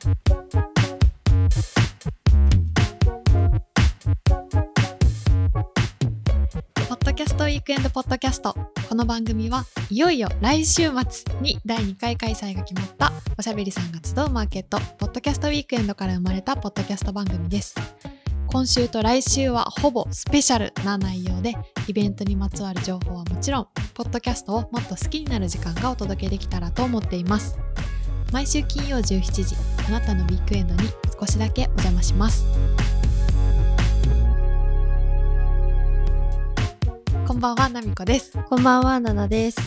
ポッドキャストウィークエンドポッドキャスト。この番組はいよいよ来週末に第2回開催が決まった。おしゃべりさんが集うマーケット。ポッドキャストウィークエンドから生まれたポッドキャスト番組です。今週と来週はほぼスペシャルな内容でイベントにまつわる情報はもちろんポッドキャストをもっと好きになる時間がお届けできたらと思っています。毎週金曜17時あなたのウィークエンドに少しだけお邪魔しますこんばんはなみこですこんばんは、ななです。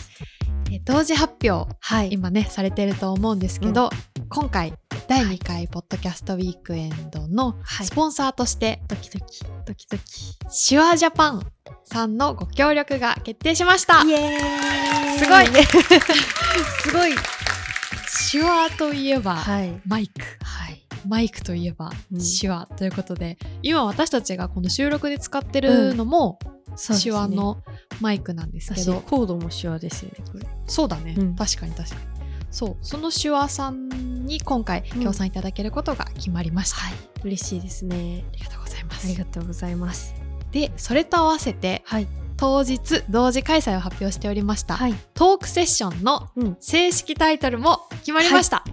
えー同時発表はい。今ねされてると思うんですけど、今回第2回ポッドキャストウィークエンドのはいスポンサーとして、ドキドキ、ドキドキ。シュアジャパンさんのご協力が決定しましたイエーイすごい すごいシュアといえば、はい。マイクはい。マイクといえばうん手話ということで、今私たちがこの収録で使ってるのもそうですね手話。のマイクなんですけ私、ど、コードも手話ですよね、これ。そうだね、うん確かに確かにそうその手話さんに今回うん協賛いただけることが決まりました、はい。嬉しいですね。ありがとうございまあすりがとうございます。でそれと合わせてはい。当日同時開催を発表しておりました、はい。トークセッションのうん。正式タイトルも決まりました、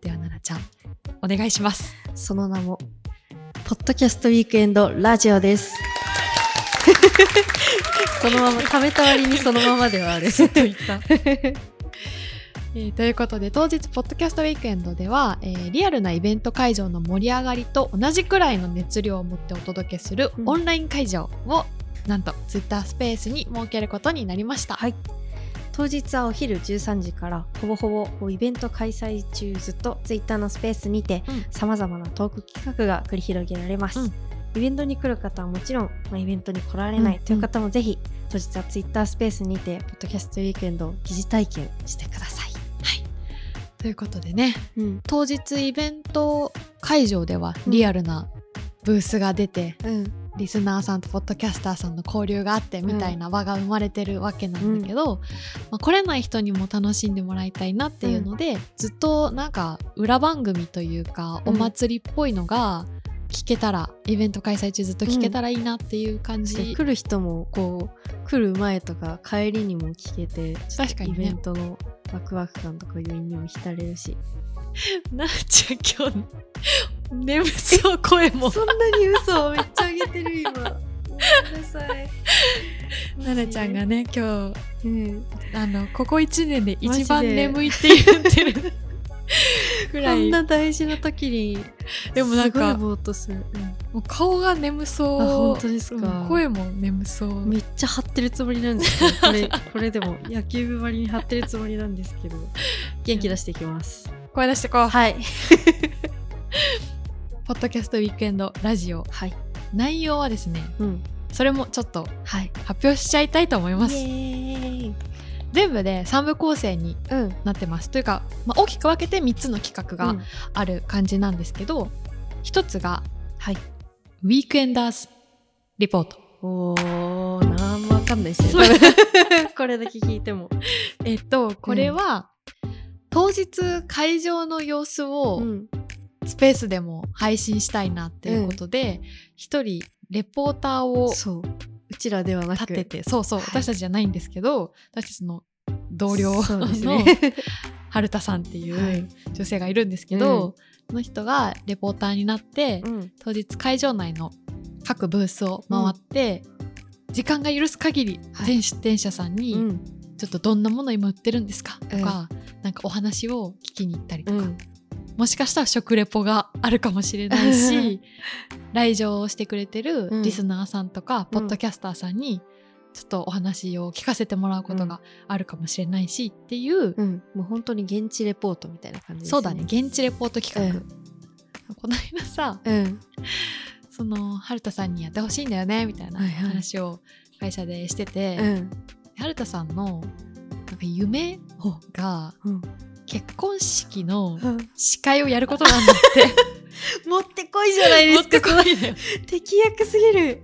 では奈々ちゃんお願いしますその名も、ポッドキャストウィークエンドラジオです。そのまま、食べた割にそのままではある。と言ったえーということで当日ポッドキャストウィークエンドでは、えーリアルなイベント会場の盛り上がりと同じくらいの熱量を持ってお届けするうんオンライン会場を、なんとツイッタースペースに設けることになりました、はい。当日はお昼13時からほぼほぼイベント開催中ずっとツイッターのスペースにてうん。さまざまなトーク企画が繰り広げられます、うん。イベントに来る方はもちろん、まあ、イベントに来られないうん。という方もぜひ、当日はツイッタースペースにてポッドキャストウィークエンドを疑似体験してください、ということでねうん。当日イベント会場ではリアルなブースが出て、うんリスナーさんとポッドキャスターさんの交流があってみたいな場が生まれてるわけなんだけど、まあ、来れない人にも楽しんでもらいたいなっていうので、ずっとなんか裏番組というかうん。お祭りっぽいのが聞けたら、イベント開催中ずっと聞けたらいいなっていう感じ、来る人もこう来る前とか帰りにも聞けて確かにね。イベントのワクワク感とか余韻にも浸れるし なっちゃん今日眠そう声も。そんなに嘘をめっちゃあげてる今。ごめんなさい。ななちゃんがね今日うん。あのここ1年で一番眠いって言ってる。ぐこらい。んな大事な時にでもなんかぼーっとする、もう顔が眠そう。あ本当ですか。うん声も眠そう。めっちゃ張ってるつもりなんですけどこれこれでも野球部割りに張ってるつもりなんですけど。元気出していきます声出してこう。はい。ポッドキャストウィークエンドラジオ。はい。内容はですねうん。それもちょっとはい。発表しちゃいたいと思います。全部で3部構成にうん。なってます。というか、まあ、大きく分けて3つの企画がうん。ある感じなんですけど、一つがはい。ウィークエンダーズリポートおーなんもわかんないですね。これだけ聞いても。えっとこれは、当日会場の様子をうん。スペースでも配信したいなっていうことで一、人レポーターをそう。うちらではなく。立ててそうそう、はい。私たちじゃないんですけど私たちの同僚のね。春田さんっていはい。う女性がいるんですけど、その人がレポーターになって、うん当日会場内の各ブースを回って、時間が許す限りはい全出店者さんに、うんちょっとどんなもの今売ってるんですか？とか、なんかお話を聞きに行ったりとか、うん。もしかしたら食レポがあるかもしれないし 来場してくれてるうん。リスナーさんとか、ポッドキャスターさんにちょっとお話を聞かせてもらうことがあるかもしれないしっていう、うん。もう本当に現地レポートみたいな感じですね。そうだね。現地レポート企画、うん。この間さうん。その春田さんにやってほしいんだよねみたいな話を会社でしてて、うん春田さんのなんか夢がうん。結婚式のうん。司会をやることなんだって。持ってこいじゃないですか。持ってこいだよ。適役すぎる。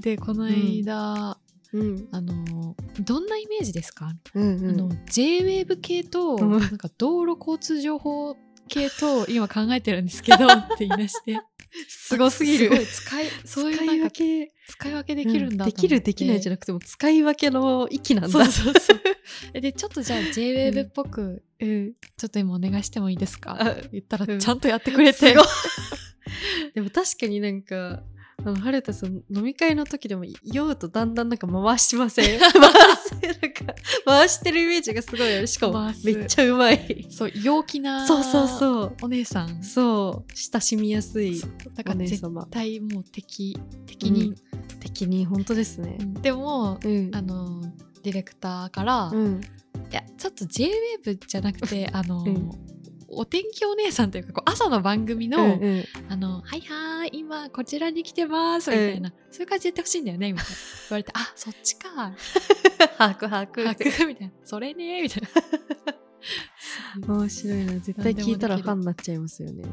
でこの間、うん。あのどんなイメージですか、うん。あの JWAVE 系と、うん。なんか道路交通情報系と今考えてるんですけどって言い出してすごすぎる。すごい使いそういう使ないんか分け。使い分けできるんだできるできないじゃゃなくても使い分けの域なんだ。そうそうそう。えでちょっとじゃあ JWAVE っぽくうん。ちょっと今お願いしてもいいですか？あ言ったらうん。ちゃんとやってくれて、でも確かになんか春田さん飲み会の時でも酔うとだんだんなんか回しません？回すなんか？回してるイメージがすごいある。しかもめっちゃうまい。そう陽気なそうそうそう。お姉さん。そう。親しみやすいだから絶対もう敵敵に、敵に本当ですね。でもうん。あのディレクターから、いうん。やちょっと JWAVE じゃなくてあの、うんお天気お姉さんというかこう朝の番組の、うんうん。あの、はいはーい、今こちらに来てます、みたいな、そういう感じで言ってほしいんだよね、みたいな。言われて、あ、そっちか、把握把握把握みたいな、それね、みたいな。面白いな。絶対聞いたらファンになっちゃいますよね。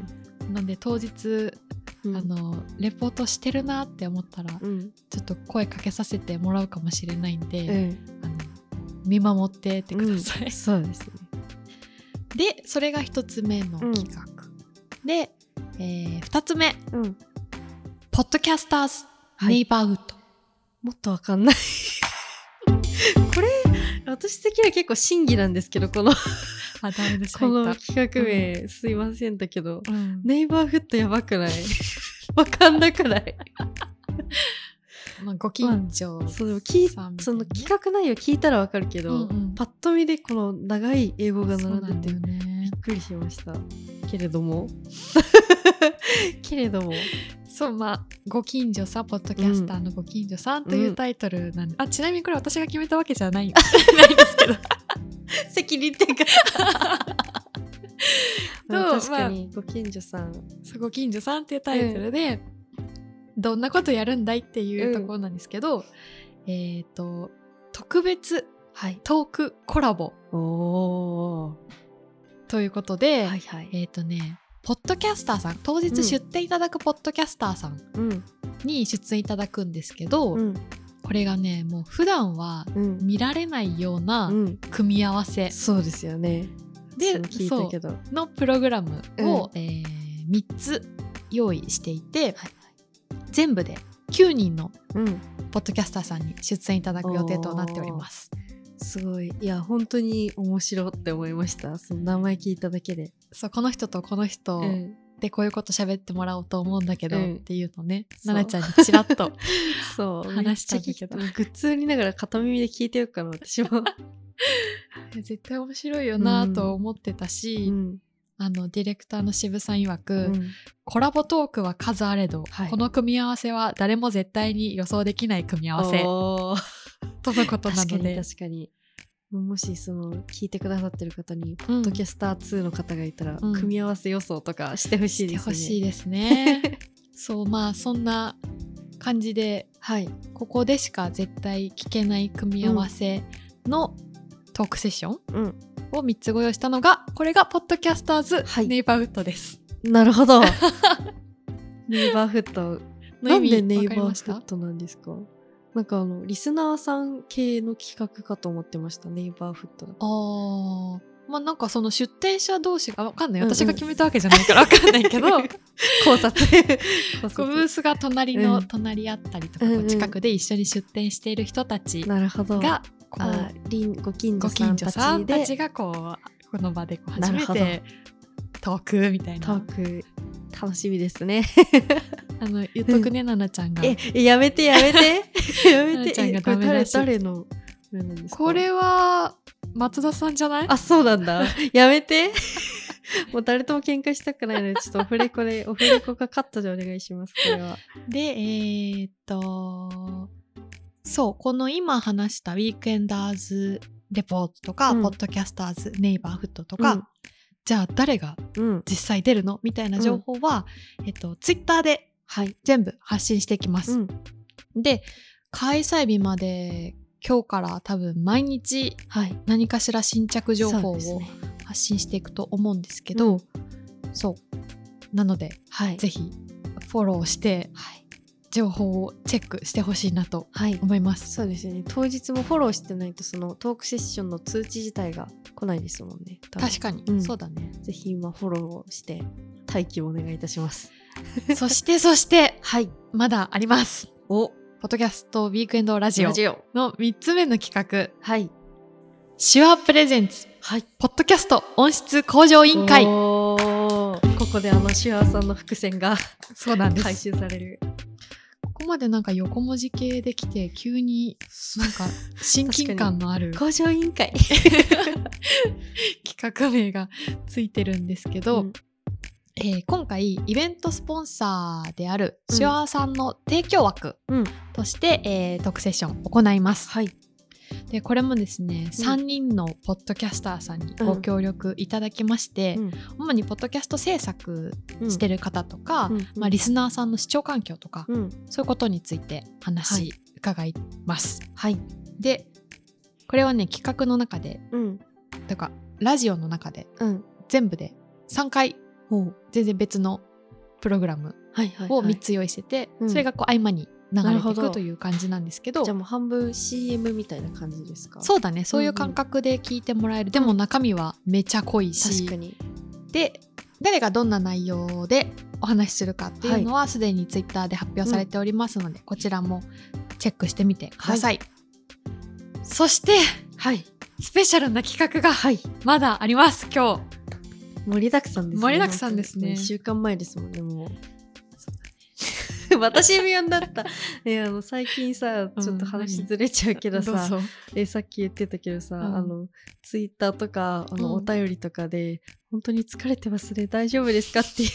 なんで当日、うん。あの、レポートしてるなって思ったら、うん。ちょっと声かけさせてもらうかもしれないんで、うん。あの見守ってってください。うん。そうですねで、それが一つ目の企画。で、えー、二つ目、うん。ポッドキャスターズ、はい。ネイバーウッド。もっとわかんない。これ私的には結構審議なんですけどこのあ、ダメです。この企画名、すいませんだけど。うん。ネイバーフットやばくない？わかんなくない？まあ、ご近所そうでも聞いさんみたいな。その企画内容聞いたらわかるけど、うんうん。パッと見でこの長い英語がそう並なんでてびねっくりしました。けれども。けれども。そうまあご近所さんポッドキャスターのご近所さんというタイトルなんで、あちなみにこれ私が決めたわけじゃないないんですけど。責任転嫁。そう確かにご近所さん、そうご近所さんっていうタイトルで、どんなことやるんだいっていうところなんですけど、えっ、と特別はい。トークコラボおということで、はいはい。えっ、とねポッドキャスターさん当日出展いただくポッドキャスターさんうん。に出演いただくんですけど、うん。これがねもう普段はうん。見られないようなうん。組み合わせ。そうですよね。でそうのプログラムを、うん。えー3つ用意していて、はい全部で9人のうん。ポッドキャスターさんに出演いただく予定となっております。すごい。いや本当に面白って思いました。その名前聞いただけで、そうこの人とこの人うん。でこういうこと喋ってもらおうと思うんだけど、うん。っていうのね奈々ちゃんにちらっと そう。話したんだけどめっちゃ聞きたいグッズ売りながら片耳で聞いてようかな私も、絶対面白いよなと思ってたし、うんあのディレクターの渋さん曰く、うん。コラボトークは数あれど、はい。この組み合わせは誰も絶対に予想できない組み合わせ。とのことな確かにので確かに。もしその聞いてくださってる方に、ポうん。ッドキャスター2の方がいたら、うん。組み合わせ予想とかしてほしいしてですね。ほしいですね。そうまあそんな感じではい。ここでしか絶対聞けない組み合わせのトークセッションうんを3つご用意したのがこれがポッドキャスターズはい。ネイバーウッドです。なるほど。ネイバーフットなんでネイバーフットなんですか？なんかあのリスナーさん系の企画かと思ってましたネイバーフットだあー。まあなんかその出店者同士がわかんない。うんうん。私が決めたわけじゃないから わかんないけど 考察。考こうブー察スが隣うん。の隣り合ったりとか、う近くで一緒に出店している人たちなるほど。がありんご近所ごさんたちで。たちがこうこの場でこう初めてトークみたいトーなク楽しみですね。あの言っとくね、ななちゃんが。えやめてやめて。やめなな ちゃんがてえこれ誰ダメだし。誰のこれは松田さんじゃない？あそうなんだ。やめて。もう誰とも喧嘩したくないのでちょっとオフレコでオフレコかカットでお願いしますこれは。でえーっとそうこの今話したウィークエンダーズレポートとか、うん。ポッドキャスターズネイバーフットとか、うん。じゃあ誰がうん。実際出るの？みたいな情報は、えっとツイッターではい。全部発信していきます。うん。で開催日まで今日から多分毎日はい。何かしら新着情報をそうですね。発信していくと思うんですけど、そう。なのではい。ぜひフォローしてはい情報をチェックしてほしいなとはい。思います。そうですよね。当日もフォローしてないとそのトークセッションの通知自体が来ないですもんね。確かに、うん。そうだね。ぜひ今フォローして待機をお願いいたします。そしてそしてはい。まだあります。お。ポッドキャストウィークエンドラジオの3つ目の企画、はい。手話プレゼンツ、はい。ポッドキャスト音質向上委員会。ここであのシュアーさんの伏線がそうなんで回す。収されるここまでなんか横文字系できて、急になんか 親近感のある工場委員会。企画名がついてるんですけど、うん。えー今回イベントスポンサーであるうん手話さんの提供枠うん。として、えートークセッションを行います。はいでこれもですね、3人のポッドキャスターさんにご協力いただきまして、うん。主にポッドキャスト制作してる方とか、うん。まあ、リスナーさんの視聴環境とか、うん。そういうことについては話い。伺います。はい。でこれはね企画の中でうん。とかラジオの中でうん。全部で3回全然別のプログラムはいはい、をはい。3つ用意してて、うん。それがこう合間に流れていくという感じなんですけど。じゃあもう半分 CM みたいな感じですか？そうだね。そういう感覚で聞いてもらえる、でも中身はめちゃ濃いし。確かに。で誰がどんな内容でお話しするかっていうのはすで、にツイッターで発表されておりますので、こちらもチェックしてみてください、そしてはい。スペシャルな企画がはい。まだあります今日。盛りだくさんですね。盛りだくさんですね。1週間前ですもんねもう私読んだった、えあの最近さちょっと話ずれちゃうけどさ、えさっき言ってたけどさ、うん。あのツイッターとかあの、うん。お便りとかで本当に疲れてますね大丈夫ですかっていう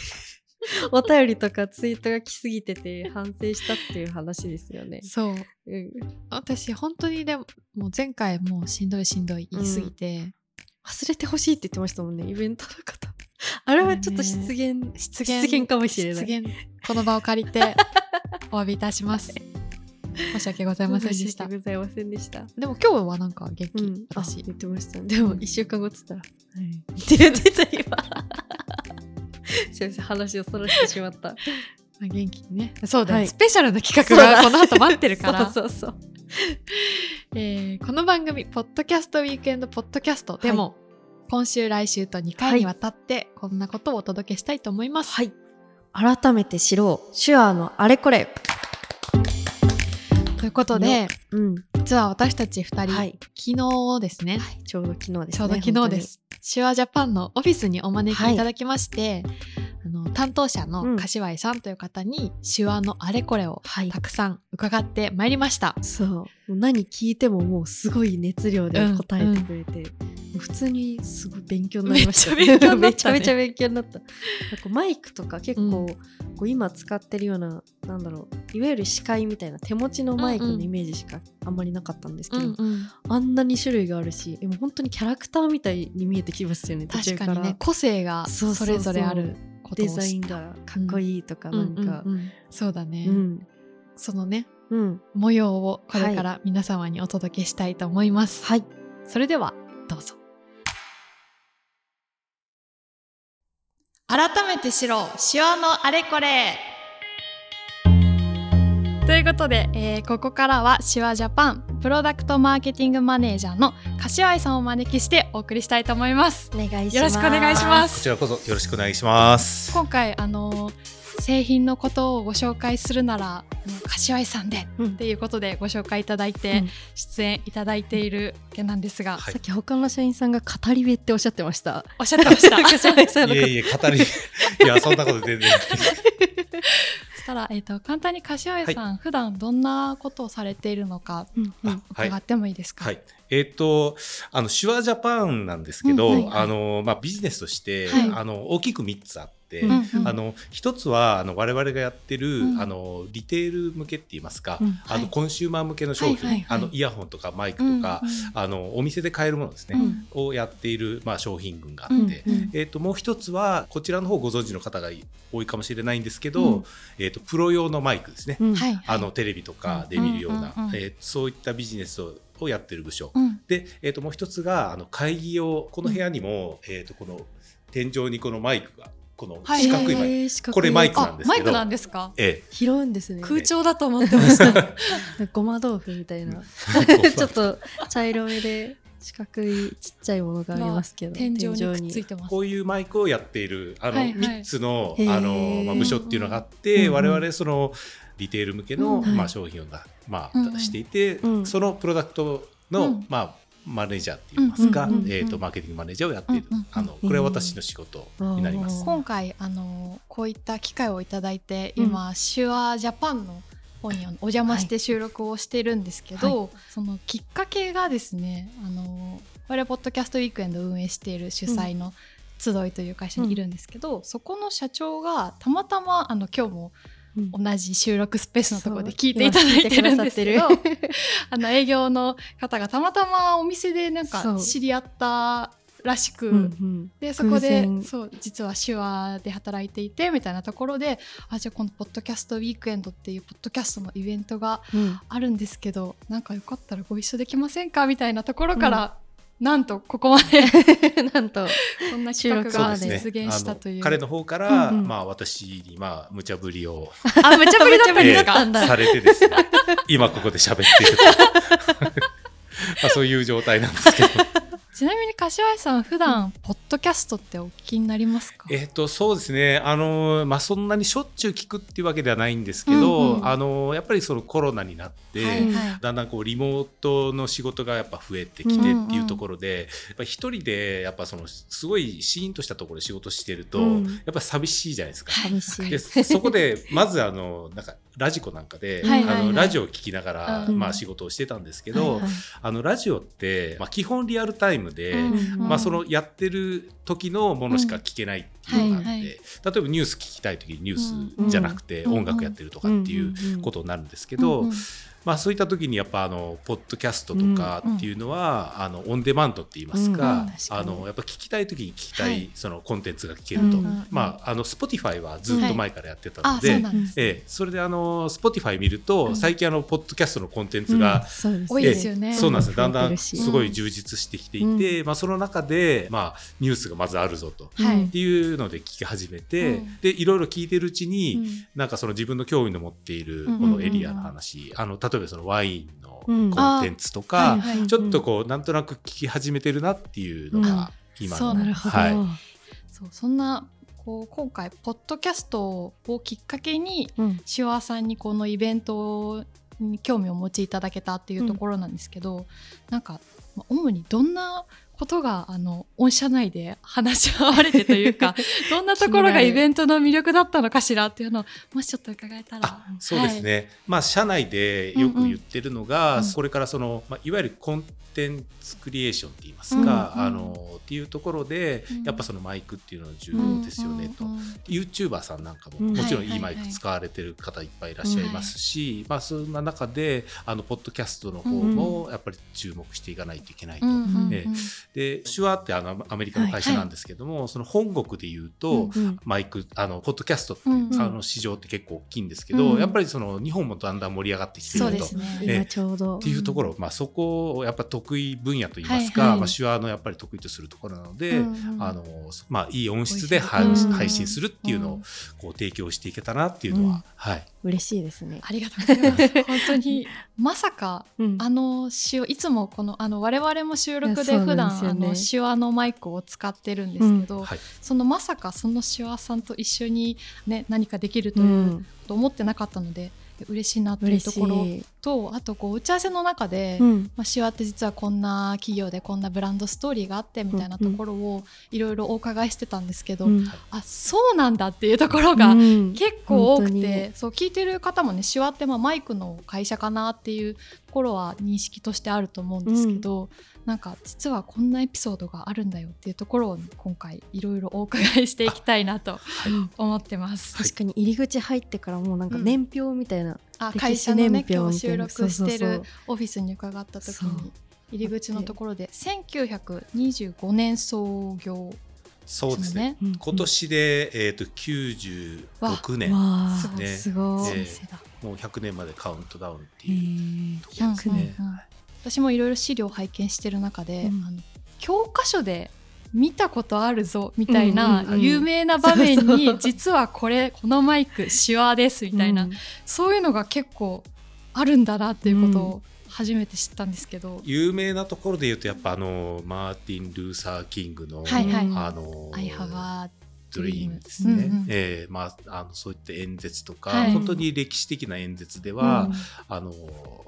お便りとかツイートが来すぎてて反省したっていう話ですよね。そう。うん、私本当にでももう前回もうしんどいしんどい言いすぎて、忘れてほしいって言ってましたもんね。イベントの方。あれはちょっと失言、失言失言かもしれない。失言。この場を借りて お詫びいたします。申し訳ございませんでした。ございませんでした。でも今日はなんか元気、うん、あ私言ってました。ね。でもうん。一週間後っつったら、って言ってた今。すいません話をそらしてしまった。まあ元気にね。そうだよ、はい。スペシャルな企画がこの後待ってるから。そうそうそう。えーこの番組「ポッドキャストウィークエンドポッドキャスト」でも、今週来週と2回にわたってこんなことをお届けしたいと思います、はい。改めて知ろう。手話のあれこれ。ということでうん。実は私たち2人、はい。昨日ですね、はい。ちょうど昨日ですね。ちょうど昨日です。手話ジャパンのオフィスにお招きいただきまして、あの担当者の柏井さんという方に手話のあれこれをはいたくさん伺ってまいりました。そう。何聞いてももうすごい熱量で答えてくれて、もう普通にすごい勉強になりました。ねめちゃめちゃ勉強になった。なんかマイクとか結構、うんこう今使ってるような、なんだろう、いわゆる視界みたいな手持ちのマイクのイメージしかあんまりなかったんですけど、うんあんなに種類があるし、えもう本当にキャラクターみたいに見えてきますよね。確からにね個性がそれぞれあるデザインがかっこいいとか、なんか、うんうんうんそうだね、うん。そのねうん。模様をこれから皆様にお届けしたいと思います、はい。それではどうぞ改めて知ろう手話のあれこれということで、えーここからは手話ジャパンプロダクトマーケティングマネージャーの柏井さんをお招きしてお送りしたいと思いますお願いします。よろしくお願いしまこすちらこそよろしくお願いします。今回あのー製品のことをご紹介するなら柏井さんでうん。っていうことでご紹介いただいて、うん。出演いただいているわけなんですが、はい。さっき他の社員さんが語り部っておっしゃってました。おっしゃってました。柏井さんいえいえ、語り、いや、そんなこと全然。そしたら、えー、と簡単に柏井さん、普段どんなことをされているのかうん。うんはい。伺ってもいいですか、はい。えっ、と、あの、手話ジャパンなんですけど、うんはいはい。あの、まあ、ビジネスとして、はい。あの、大きく3つあって、うんうん。あの一つはあの我々がやってる、うん。あのリテール向けって言いますか、うん。あのはいコンシューマー向けの商品、はいはいはい。あのイヤホンとかマイクうんとか、あのお店で買えるものですね、うん。をやっている、まあ、商品群があって、うんうん。えー、ともう一つはこちらの方ご存知の方が多いかもしれないんですけど、うん。えー、とプロ用のマイクですね、うん。はい、はい、あのテレビとかで見るような、うんうんうんえーそういったビジネスををやってる部署、うん。で、えー、ともう一つがあの会議用。この部屋にも、えー、とこの天井にこのマイクがこのはい。四角いマイク、えーこれマイクなあんですけど。マイクなんですか？え拾うんですね。空調だと思ってました。ごま豆腐みたいな。えちょっと茶色めで四角いちっちゃいものがありますけど、天井にくっついてます。こういうマイクをやっているあのはいはい。3つの,、あのまあ、部署っていうのがあっうんて、うん。我々そのリテール向けの、うん。まあ、商品をだ、まうんあ、していて、うん。そのプロダクトの、うん。まあ、マネージャーって言いますか、うんうんうんうん。えー、とマーケティングマネージャーをやっている、うんうんうんあのこれは私の仕事になります。今回あのこういった機会をいただいて今、手話ジャパンの方にお邪魔して収録をしてるんですけど、そのきっかけがですねあの我々ポッドキャストウィークエンドを運営している主催の集いという会社にいるんですけど、そこの社長がたまたまあの今日もうん同じ収録スペースのところで聞いていただいてるんですけど あの営業の方がたまたまお店でなんか知り合ったらしく、うんうん。でそこでそう実は手話で働いていてみたいなところであじゃあこのポッドキャストウィークエンドっていうポッドキャストのイベントがうん。あるんですけどなんかよかったらご一緒できませんか？みたいなところから、なんとここまで。なんとこんな企画収録が実現したという。あの彼の方から、うんうん。まあ、私に、まあ、無茶ぶりを、あ無茶ぶりだったんですえか、んだーされてですね。今ここで喋っていると。まあそういう状態なんですけど柏井さん普段ポッドキャストってお聞きになりますか？えっとそうですね。あの、まあ、そんなにしょっちゅう聞くっていうわけではないんですけど、うんうん。あのやっぱりそのコロナになって、はいはい。だんだんこうリモートの仕事がやっぱ増えてきてっていうところで、やっぱ一人でやっぱそのすごいシーンとしたところで仕事してると、うん。やっぱ寂しいじゃないですか。寂しい。でそこでまずあのなんかラジコなんかで、はいはいはい。あのラジオを聞きながら、うん。まあ、仕事をしてたんですけど、はいはい。あのラジオって、まあ、基本リアルタイムで、うんまあ、そのやってる時のものしか聞けないっていうのがあって、うん。はいはい。例えばニュース聞きたい時にニュースじゃなくてうん音楽やってるとかっていうことになるんですけど、うんうんまあ、そういった時にやっぱあのポッドキャストとかっていうのは、あのオンデマンドって言いますか,、うんうんあのやっぱ聞きたい時に聞きたい、はい。そのコンテンツが聞けると、うんまああの Spotify はずっと前からやってたのあで、そうなんです、ええ、それであの Spotify 見ると、うん。最近あのポッドキャストのコンテンツが、そうです。多いですよね。そうなんですよ。だんだんすごい充実してきていて、まあ、その中で、まあ、ニュースがまずあるぞと。はい。っていうので聞き始めて、うん。でいろいろ聞いてるうちに、うん。なんかその自分の興味の持っているこのエリアの話、あの例えばそのワインのうん。コンテンツとか、はいはいちょっとこうなんとなく聞き始めてるなっていうのが今の、そうなんですなるほど、はい。そうそんなこう今回ポッドキャストをきっかけにうん。シワさんにこのイベントに興味をお持ちいただけたっていうところなんですけど、なんかまあ主にどんなことがあの御社内で話し合われてというか どんなところがイベントの魅力だったのかしらっていうのをもしちょっと伺えたら。あそうですね、まあ社内でよく言ってるのが、うんうん。これからその、まあ、いわゆるコンテンツクリエーションって言いますか、うんうん。あのっていうところで、うん。やっぱそのマイクっていうのは重要ですよねと。うんうん YouTuber さんなんかもうん。もちろんいいマイはいはいはいク使われてる方いっぱいいらっしゃいますし、まあ、そんな中であのポッドキャストの方もやっぱり注目していかないといけないと。うんうんうん。えで手話ってあのアメリカの会社なんですけども、その本国でいうと、うんマイクあのポッドキャストっていう、うんうん。あの市場って結構大きいんですけど、うんやっぱりその日本もだんだん盛り上がってきてると。ね。ちょうど。っていうところ、まあ、そこをやっぱ得意分野といいますか、はいはい。まあ、手話のやっぱり得意とするところなので、うんうんあのまあ、いい音質で配,、うん配信するっていうのをこう提供していけたなっていうのは、うん。はい、嬉しいですね。ありがとうございます。本当にまさかうん。あの手話いつもこのあの我々も収録で普段ねあの手話のマイクを使ってるんですけど、はい、そのまさかその手話さんと一緒にね何かできるとういうん。と思ってなかったので、嬉しいなっていうところい。とあとこう打ち合わせの中で、うん。まあ、手話って実はこんな企業でこんなブランドストーリーがあってみたいなところをいろいろお伺いしてたんですけど、うん。あそうなんだっていうところがうん。結構多く本当に。て、そう聞いてる方もね手話ってまあマイクの会社かなっていうところは認識としてあると思うんですけど、なんか実はこんなエピソードがあるんだよっていうところを今回いろいろお伺いしていきたいなと思ってます。確かに入り口入ってからもうなんかうん。年表みたいな、あ歴史会社のね年表今日収録してるオフィスに伺った時に入り口のところで1925年創業そうですね。うん。今年で、えー、と96年わあすね。もう100年までカウントダウンってへいうー。ところですね。うんうんうん私もいろいろ資料を拝見してる中で、うん。あの教科書で見たことあるぞみたいな、有名な場面に実はこれこのマイク手話ですみたいな、うん。そういうのが結構あるんだなっていうことを初めて知ったんですけど、有名なところで言うとやっぱあのマーティン・ルーサー・キングの、はいはい。あの I have a ドリームですね、うんうん。えーまあ、あのそういった演説とか、はい。本当に歴史的な演説では、うん。あの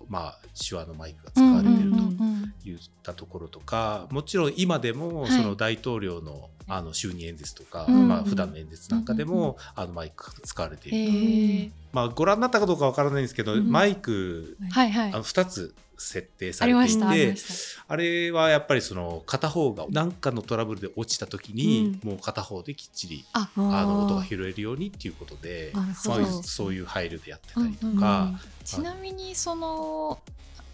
まあ、手話のマイクが使われているといったところとか、もちろん今でもはい。その大統領のあの就任演説とか、うんまあ普段の演説なんかでも、あのマイクが使われている、へー。まあ、ご覧になったかどうかわからないんですけど、うんマイクはいはい。あの2つ設定されていてあれはやっぱりその片方が何かのトラブルで落ちた時に、もう片方できっちりああの音が広拾えるようにっていうことでなるほど。まあそういう配慮でやってたりとうんうんか、ちなみにその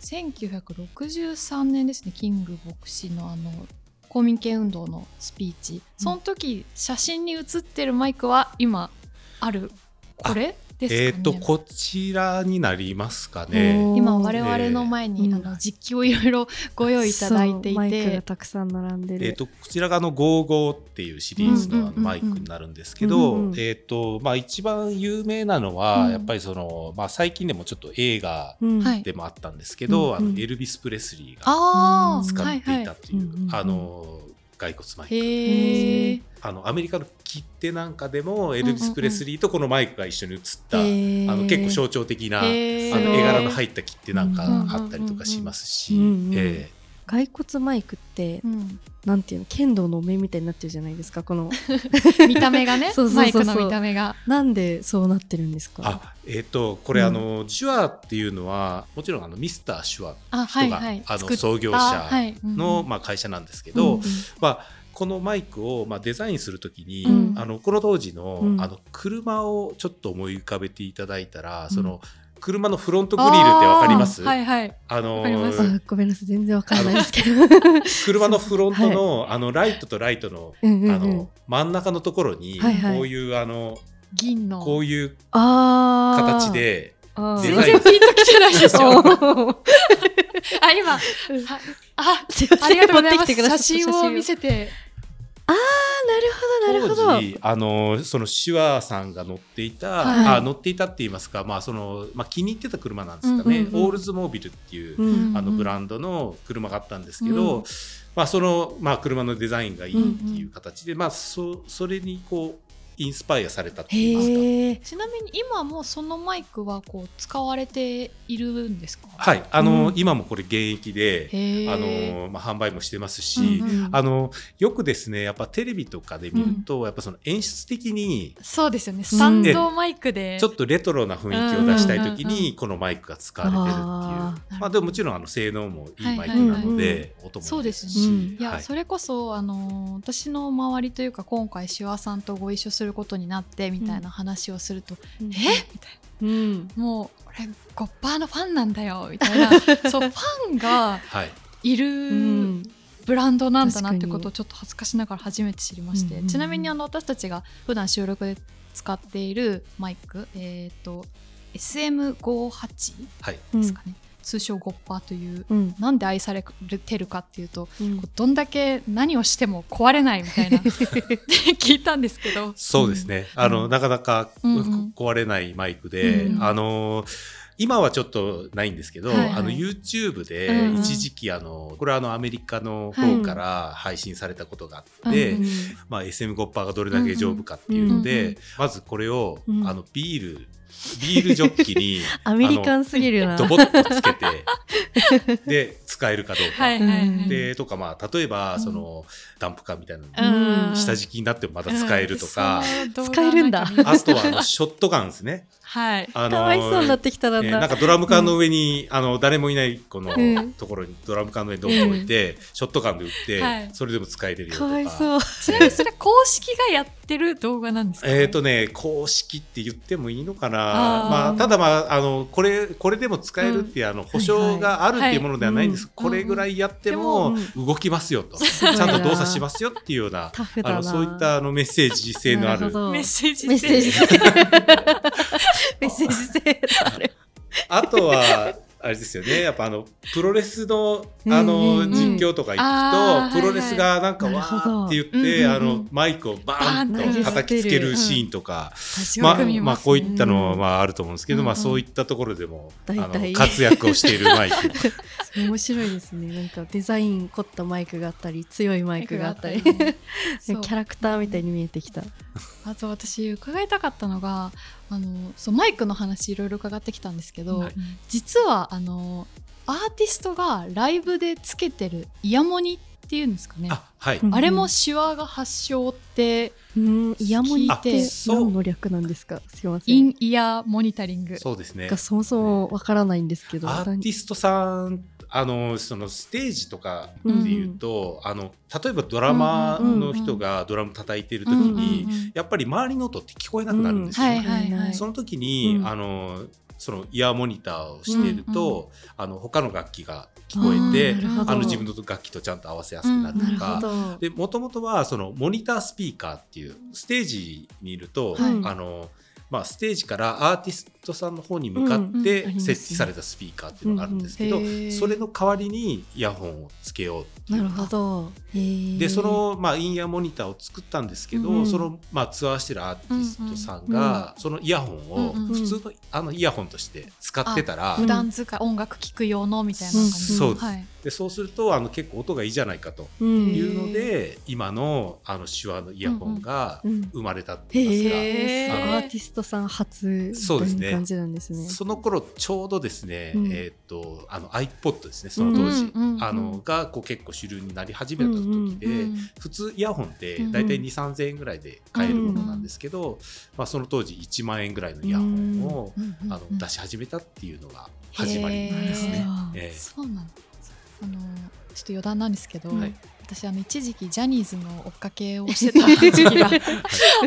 1963年ですねキング牧師のあの公民権運動のスピーチ。その時写真に写ってるマイクは今ある？これ？えっ、とこちらになりますかね。今我々の前に、うんあの実機をいろいろご用意いただいていそうマイクがてたくさん並んでる。えー、とこちらがあの55っていうシリーズのマイクになるんですけど、うんうんえっ、とまあ一番有名なのは、うん。やっぱりそのまあ最近でもちょっと映画でもあったんですけど、うんあのエルビス・プレスリーが使っていたはいという、はいうんうんあの骸骨マイク。あのアメリカの切手なんかでもエルビス・プレスリーとこのマイクが一緒に写った、あの結構象徴的なあの絵柄の入った切手なんかうんあったりとかしますし、え骸骨マイクってうん。なんていうの剣道の目みたいになってるじゃないですかこの。見た目がね そうそうマイクそう見た目が。なんでそうなってるんですか？あえっ、とこれ、うんあの手話っていうのはもちろんあのミスター手話あ人が、はいはい。あの創業者はい。うんの、うん。まあ、会社なんですけど、うんまあ、このマイクを、まあ、デザインするときに、うん。あのこの当時の,、うん。あの車をちょっと思い浮かべていただいたら、んその車のフロントグリルってわかります？はいはい。あのわかります。あごめんなさい。全然わかんないですけど。車のフロントの, あのライトとライトの,、うんうんうん。あの真ん中のところに、はいはい。こういうあの銀の。こういう形であー。デザイン。全然ピンときてないでしょ。あ今はあすいませんありがとうございます。写真を見せてなるほどなるほど。当時あのその手話さんが乗っていた、はい。あ乗っていたって言いますか、まあそのまあ、気に入ってた車なんですかね、うんうんうん。オールズモービルっていう、うんあのうん。ブランドの車があったんですけど、うんまあ、その、まあ、車のデザインがいいっていう形で、まあ、そそれにこうインスパイアされたっていいますか。ちなみに今もそのマイクはこう使われているんですか？はい、あの、うん。今もこれ現役で、へあーのまあ、販売もしてますし、うんうんあのよくですねやっぱテレビとかで見ると、やっぱその演出的にそうですよね。スタンドマイクで。ちょっとレトロな雰囲気を出したい時うんうんうんにこのマイクが使われてるっていう、あー。まあ、でももちろんあの性能もいいマイクはいはい。なので、音もいいですし、そうですねいや、はい。それこそあの私の周りというか今回手話さんとご一緒することになってみたいな話をすると、うん。え？みたいうん。なもう俺ゴッパーのファンなんだよみたいな。そうファンがはい。いる、うん。ブランドなんだなってことをちょっと恥ずかしながら初めて知りまして、うんうんうんちなみにあの私たちが普段収録で使っているマイクえっ、と SM58 はい。ですかね、通称ゴッパーといううん。なんで愛されてるかっていうとうん。どんだけ何をしても壊れないみたいな 聞いたんですけど。そうですね、あのうん。なかなかうんうん。壊れないマイクで、うんあの今はちょっとないんですけど、はいはい。あの YouTube でうんうん。一時期あのこれはあのアメリカの方から配信されたことがあって、うんまあ、SM ゴッパーがどれだけ丈夫かっていうので、うんうん。まずこれを、うん。あのビールビールジョッキに アメリカンすぎるな。ドボッとつけて で使えるかどうか。はいはいはい。でとかまあ例えばうんその、ダンプカーみたいな下敷きになってもまだ使えるとか、うん。使えるんだ。あとはあのショットガンですね。はいあかわいそうになってきたらえーななんかドラム缶の上に、あの誰もいないこのうんところにドラム缶の上にドンと置いて、ショットガンで撃って、はいそれでも使えれるよとか。かわいそうちなみにそれ公式がやってる動画なんですか、えーとね、公式って言ってもいいのかな、まあ、ただ、まあ、あのこれこれでも使えるっていう、あの保証があるっていうものではないんです、はいこれぐらいやっても動きますよと、ちゃんと動作しますよっていうようなタフだなあのそういったあのメッセージ性のあるメッセージメッセージ性性 メッセージ性あるあとはあれですよね。やっぱあのプロレスのうんあの、うん。実況とか行くと、プロレスがなんかわはいはいーって言って、なるほどあうんうんうん。のマイクをバーンとと叩きつけるシーンとか、確まあまあこういったのはまああると思うんですけど、うんうん。まあそういったところでもあの活躍をしているマイク。面白いですね。なんかデザイン凝ったマイクがあったり強いマイクがあったり。キャラクターみたいに見えてきた。あと私伺いたかったのがあのそうマイクの話いろいろ伺ってきたんですけど、はい。実はあのアーティストがライブでつけてるイヤモニっていうんですかね。ああはい、うんれも手話が発祥ってうん。イヤモニって何の略なんですか？すいません。インイヤーモニタリング。そうですね。が。そもそもわからないんですけどアーティストさんあのそのステージとかでいうと、あの例えばドラマーの人がドラム叩いてる時に、うんうんうんやっぱり周りの音って聞こえなくなるんですよ、はいはいはい。その時に、うん。あのそのイヤーモニターをしていると、あの他の楽器が聞こえてあの自分の楽器とちゃんと合わせやすくなるとか。もともとはそのモニタースピーカーっていうステージにいると、はい。あのまあ、ステージからアーティストさんの方に向かっうんて設置されたスピーカーっていうのがあるんですけど、それの代わりにイヤホンをつけようっていう。なるほど。でその、まあ、インイヤーモニターを作ったんですけど、うんその、まあ、ツアーしてるアーティストさんが、そのイヤホンを普通のあのイヤホンとして使ってたら、普段使い音楽聴く用のみたいな感じ、そうです。はい、でそうするとあの結構音がいいじゃないかとうん。いうので、今のあの手話のイヤホンがうん生まれたって言いますか、へーアーティストさん初そうですね。という感じなんですね。その頃ちょうどですね、うん。えーっとあの iPod ですねその当時、うんうんうんあのがこう結構主流になり始めた時で、うん普通イヤホンってうん大体2 3 0 0円ぐらいで買えるものなんですけど、まあ、その当時1万円ぐらいのイヤホンを、うんうんあの出し始めたっていうのが始まりですね。ええ。そうなんだあのちょっと余談なんですけど、はい。私あの一時期ジャニーズの追っかけをしてた時期が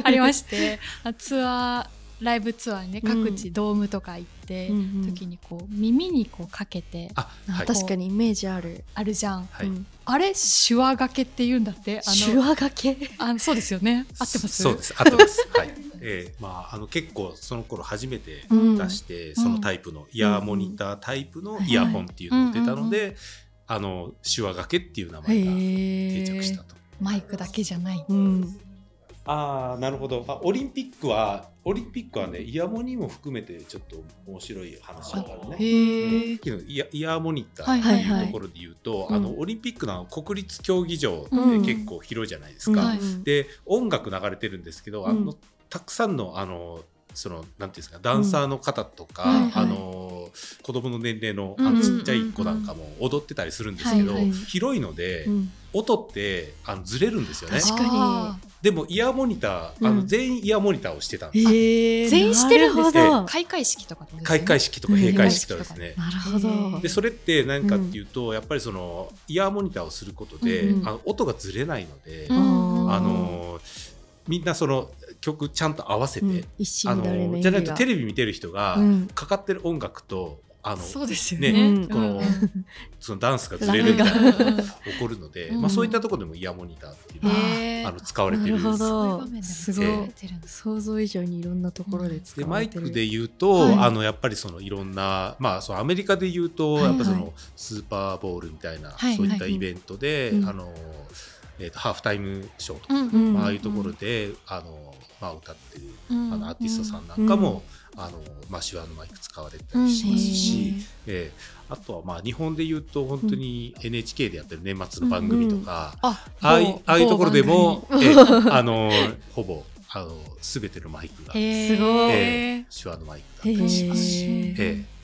ありましてあツアーライブツアーにね各地ドームとか行って、うんうん。時にこう耳にこうかけてあはい。確かにイメージある。あるじゃん、はい。うん。あれ手話がけって言うんだってあの手話がけ？あのそうですよね。合ってます？そうです合ってます。はい。えーまあ、あの結構その頃初めてうん。出して、そのタイプのイヤーモニタータイプのイヤホンっていうのが出たので、あの手話掛けっていう名前が定着したと。マイクだけじゃない。うん。ああなるほど。あオリンピックはオリンピックはねイヤモニも含めてちょっと面白い話があるね。へえさっきのイヤイヤーモニターはいってはい。はいいうところで言うと、うん。あのオリンピックの国立競技場ってうん。結構広いじゃないですか。はい。で音楽流れてるんですけど、あのうんたくさんのあのそのなんていうんですかダンサーの方とか、うん。はいはい。あの子供の年齢のあちっちゃい子なんかも踊ってたりするんですけど、はいはい広いので、うん。音ってあのずれるんですよね。確かに。あでもイヤーモニターあの、うん。全員イヤーモニターをしてたんです。へー。え。全員してるんですね。開会式とかってことです開ね会式とか閉会式とかですね。なるほど。でそれって何かっていうと、やっぱりそのイヤーモニターをすることで、うん。うんあの音がずれないので、うん。あのみんなその曲ちゃんと合わせて、うん一あののじゃないとテレレビ見てる人が、うん。かかってる音楽とあのそうですよね。ねうん。このうん。そのダンスがずれるみたいな起こるので、うん。まあ、そういったところでもイヤーモニターっていうのはあの使われてるんですすごい。想像以上にいろんなところで使でマイわれてる。クで言うと、はい。あのやっぱりそのいろんな、まあ、そのアメリカで言うと、はいはい。やっぱそのスーパーボールみたいな、はいそういったイベントで、うん。あのえーとハーフタイムショーとか、うんうんまあああいうところで、あのまあ、歌ってるうん。あのアーティストさんなんかも、あのまあ、手話のマイク使われたりしますし、えーあとはまあ日本で言うと本当に NHK でやってる年末の番組とか、あああいああいうところでも、某 えーあのほぼあの全てのマイクが番組へー。すごい。えー手話のマイクだへったりします。し、ー。ええ。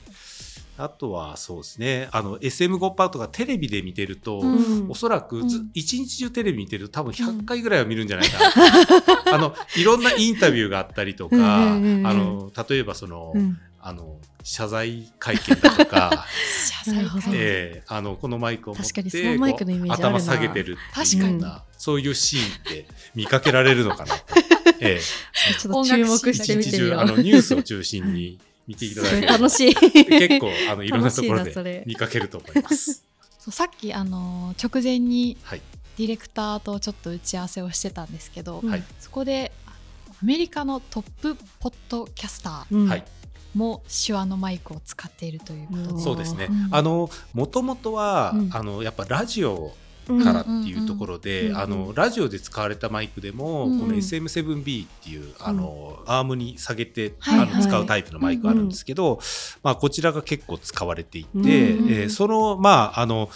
あとはそうですねあの SM5 パートがテレビで見てると、うん。おそらくずうん。一日中テレビ見てると多分100回ぐらいは見るんじゃないかな、あのいろんなインタビューがあったりとか、うんうんうんうん。あの例えばその、うん。あの謝罪会見だとか、謝罪会なるほどええあのこのマイクを持って確かにそのマイクのイメージあるな。こう頭下げてるっていうよう確なそういうシーンって見かけられるのかなと、ええ。ちょっと注目してみてみよあのニュースを中心に見ていただける。と楽しい。結構あのいろんなところで見かけると思います。そうさっきあの直前にはい、ディレクターとちょっと打ち合わせをしてたんですけど、うん。はい、そこでアメリカのトップポッドキャスターうん。はい、も手話のマイクを使っているということで。そうですね、うん。あのもともとは、うん。あのやっぱラジオうん。からっていうところで、うん。うん。うんあのラジオで使われたマイクでも、うん。うんこの SM7B っていうあの、アームに下げて、はいあの使うタイプのマイクがあるんですけど、まあ、こちらが結構使われていて、うん。うん。えーそのまああの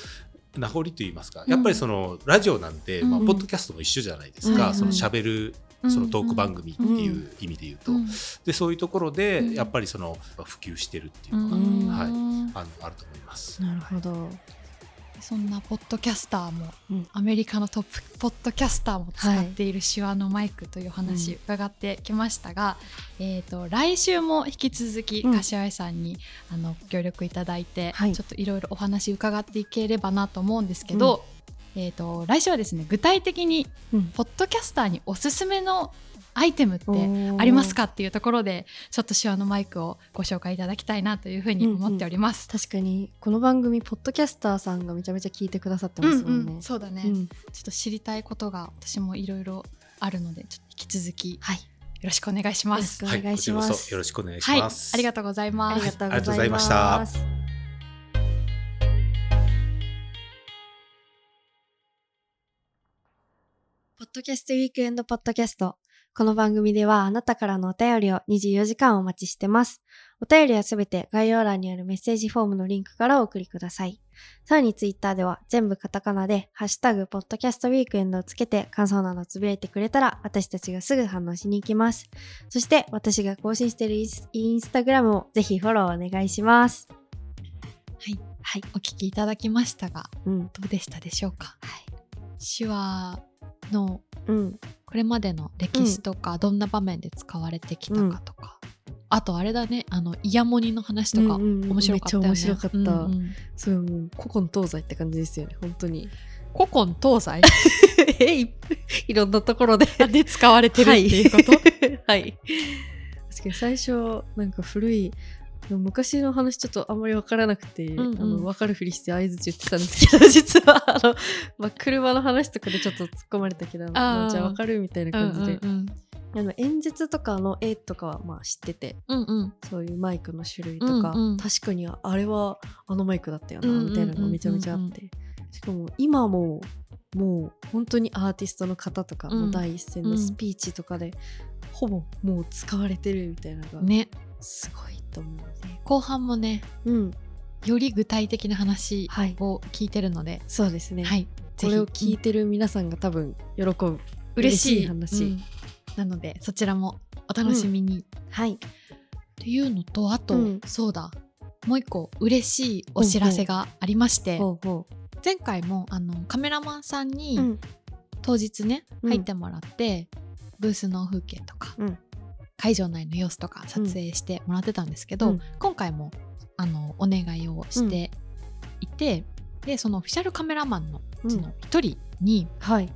名残と言いますか。やっぱりそのラジオなんで、まあ、うん。ポッドキャストも一緒じゃないですか、はいはい。その喋るそのトーク番組っていう意味で言うと、うんでそういうところでうん。やっぱりその普及してるっていうのが、うん。はい、うんあのあると思います。なるほど。そんなポッドキャスターも、うん。アメリカのトップポッドキャスターも使っている手話のマイクという話伺ってきましたが、えー、と来週も引き続きうん柏井さんに、あのご協力いただいて、はい。ちょっといろいろお話伺っていければなと思うんですけど、えー、と来週はですね具体的にうん。ポッドキャスターにおすすめのアイテムってありますかっていうところでちょっと手話のマイクをご紹介いただきたいなというふうに思っております。確かにこの番組ポッドキャスターさんがめちゃめちゃ聞いてくださってますもんね。うんうんそうだね、うんちょっと知りたいことが私もいろいろあるのでちょっと引き続きよはい。ろしくお願いします。よろしくお願いしますはい、こちらこそよろしくお願いしはい、あます。りがとうございます。ありがとうございまざいまし。したポッドキャストウィークエンドポッドキャスト。この番組ではあなたからのお便りを24時間お待ちしてます。お便りはすべて概要欄にあるメッセージフォームのリンクからお送りください。さらにツイッターでは全部カタカナでハッシュタグポッドキャストウィークエンドをつけて感想などつぶやいてくれたら私たちがすぐ反応しに行きます。そして私が更新しているインスタグラムもぜひフォローお願いします。はい、はい、お聞きいただきましたがうん。どうでしたでしょうか？はい。手話のうん。これまでの歴史とか、どんな場面で使われてきたかとか、あとあれだねあのイヤモニの話とかうんうんうん面白かったよね。めっちゃ面白かったうんうんそうもう古今東西って感じですよね、本当に。古今東西？えいいろんなところで。で使われてるっていうこと、はい。確かに最初、なんか古い、昔の話ちょっとあんまり分からなくて、んうん。あの分かるふりして合図言ってたんですけど、実は、あの、まあ、車の話とかでちょっと突っ込まれたけど、じゃあ分かるみたいな感じで、うんあの演説とかの絵とかはまあ知ってて、うんうん。そういうマイクの種類とか、うんうん。確かにあれはあのマイクだったよな、うんうんうんうん。みたいなのがめちゃめちゃあって、しかも今ももう本当にアーティストの方とかう第一線のスピーチとかで、ほぼもう使われてるみたいなのがねすごいと思うね。後半もねうん、より具体的な話はい。を聞いてるので、そうですね。はい、これを聞いててる皆さんが多分喜ぶ。嬉しい。話。うん。なのでそちらもお楽しみに、はい。っていうのとあと、うん。そうだ。もう一個嬉しいお知らせがありましてほうほ前回もあのカメラマンさんに。当日ねうん。入ってもらって、ブースの風景とか、うん会場内の様子とか撮影してもらってたんですけど、うん今回もあのお願いをしていて、でそのオフィシャルカメラマンのうんその一人に、はい。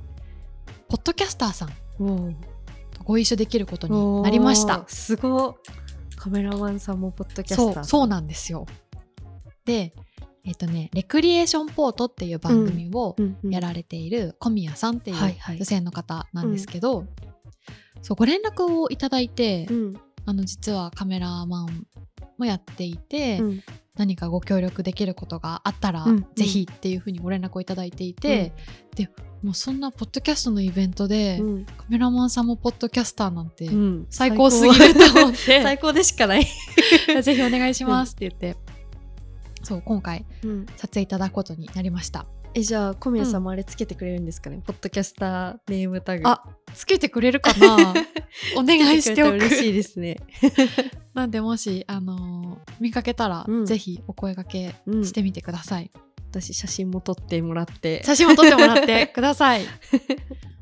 ポッドキャスターさんとご一緒できることになりました。すごい。カメラマンさんもポッドキャスターそうそうなんですよ。でえっ、とね「レクリエーションポート」っていう番組をうんうんやられている小宮さんっていう女性の方なんですけど、そうご連絡をいただいて、うん。あの実はカメラマンもやっていて、うん。何かご協力できることがあったら、うん。ぜひっていうふうにご連絡をいただいていて、でもうそんなポッドキャストのイベントで、うん。カメラマンさんもポッドキャスターなんて、うん。最高すぎると思って。最高 でしかない。ぜひお願いしますって言って、そう今回うん。撮影いただくことになりましたえじゃあ小宮さんもあれつけてくれるんですかね、ポッドキャスターネームタグ。あつけてくれるかな。お願いしておく。嬉しいですね。なんでもし、あのー見かけたら、うん。ぜひお声掛けうんしてみてください、私写真も撮ってもらって、写真も撮ってもらって ください。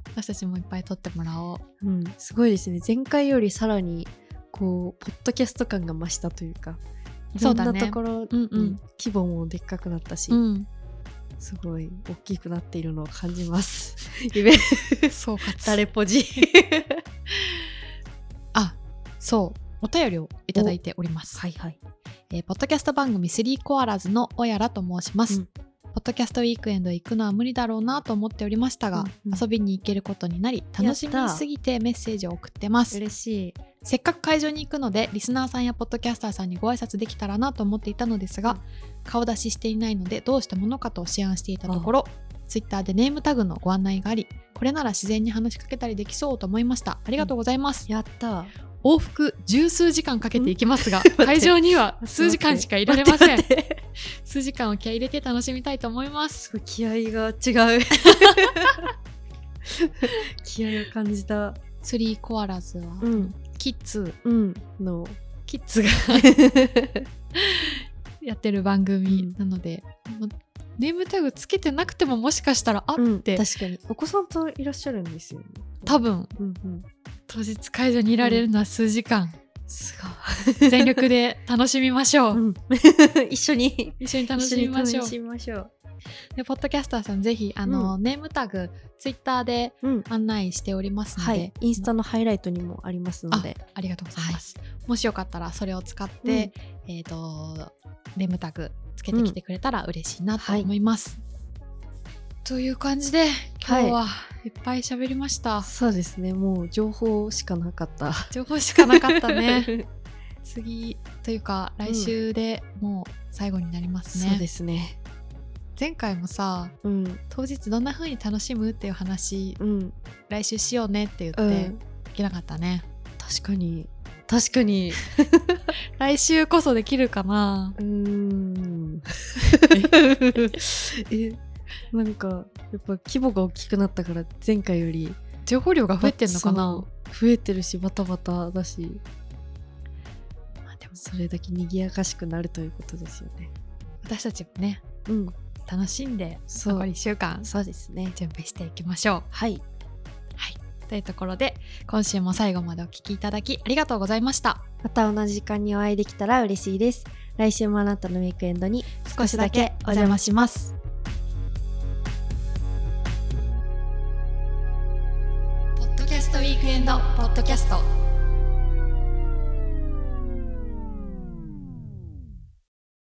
私たちもいっぱい撮ってもらおう。うん、すごいですね。前回よりさらにこうポッドキャスト感が増したというかいろんだねところ、うんうんうん。規模もでっかくなったし、うんすごい大きくなっているのを感じます。夢そうか誰ポジ。あそうお便りをいただいております、はいはい。えーポッドキャスト番組3コアラズのおやらと申します、うんポッドキャストウィークエンド行くのは無理だろうなと思っておりましたが、うんうん。遊びに行けることになり楽しみにすぎてメッセージを送ってます。嬉しい。せっかく会場に行くのでリスナーさんやポッドキャスターさんにご挨拶できたらなと思っていたのですが、顔出ししていないのでどうしたものかと思案していたところツイッターでネームタグのご案内がありこれなら自然に話しかけたりできそうと思いました。ありがとうございます、やった。往復十数時間かけていきますが 会場には数時間しかいられません数時間を気合い入れて楽しみたいと思います気合が違う。気合を感じた。スリーコアラズは、うん。キッズうん。の。キッズが やってる番組なので、もうネームタグつけてなくてももしかしたらあうんって、確かに。お子さんといらっしゃるんですよね。多分うんうん。当日会場にいられるのは数時間、す全力で楽しみましょう、ごい。うん。一緒に。一緒に楽しみましょう。でポッドキャスターさんぜひあの、ネームタグツイッターでうん。案内しておりますので、はい。インスタのハイライトにもありますので。ありがとうございます、もしよかったらそれを使って、えっ、とネームタグつけてきてくれたら嬉しいなと思います、という感じで今日はいっぱい喋りました、そうですね。もう情報しかなかった。情報しかなかったね 次というか来週でもう最後になりますね、そうですね。前回もさうん。当日どんな風に楽しむっていう話うん。来週しようねって言って、うんできなかったね確かに。確かに。来週こそできるかなうーん。え、なんか、やっぱ規模が大きくなったから、前回より。情報量が増えてんのかな？増えてるし、バタバタだし、まあでもそれだけ賑やかしくなるということですよね。私たちもねうん。楽しんでそう残り1週間そうですね。準備していきましょう。はい。はい、というところで今週も最後までお聞きいただきありがとうございました。また同じ時間にお会いできたら嬉しいです。来週もあなたのウィークエンドに少しだけお邪魔します。ポッドキャストウィークエンドポッドキャスト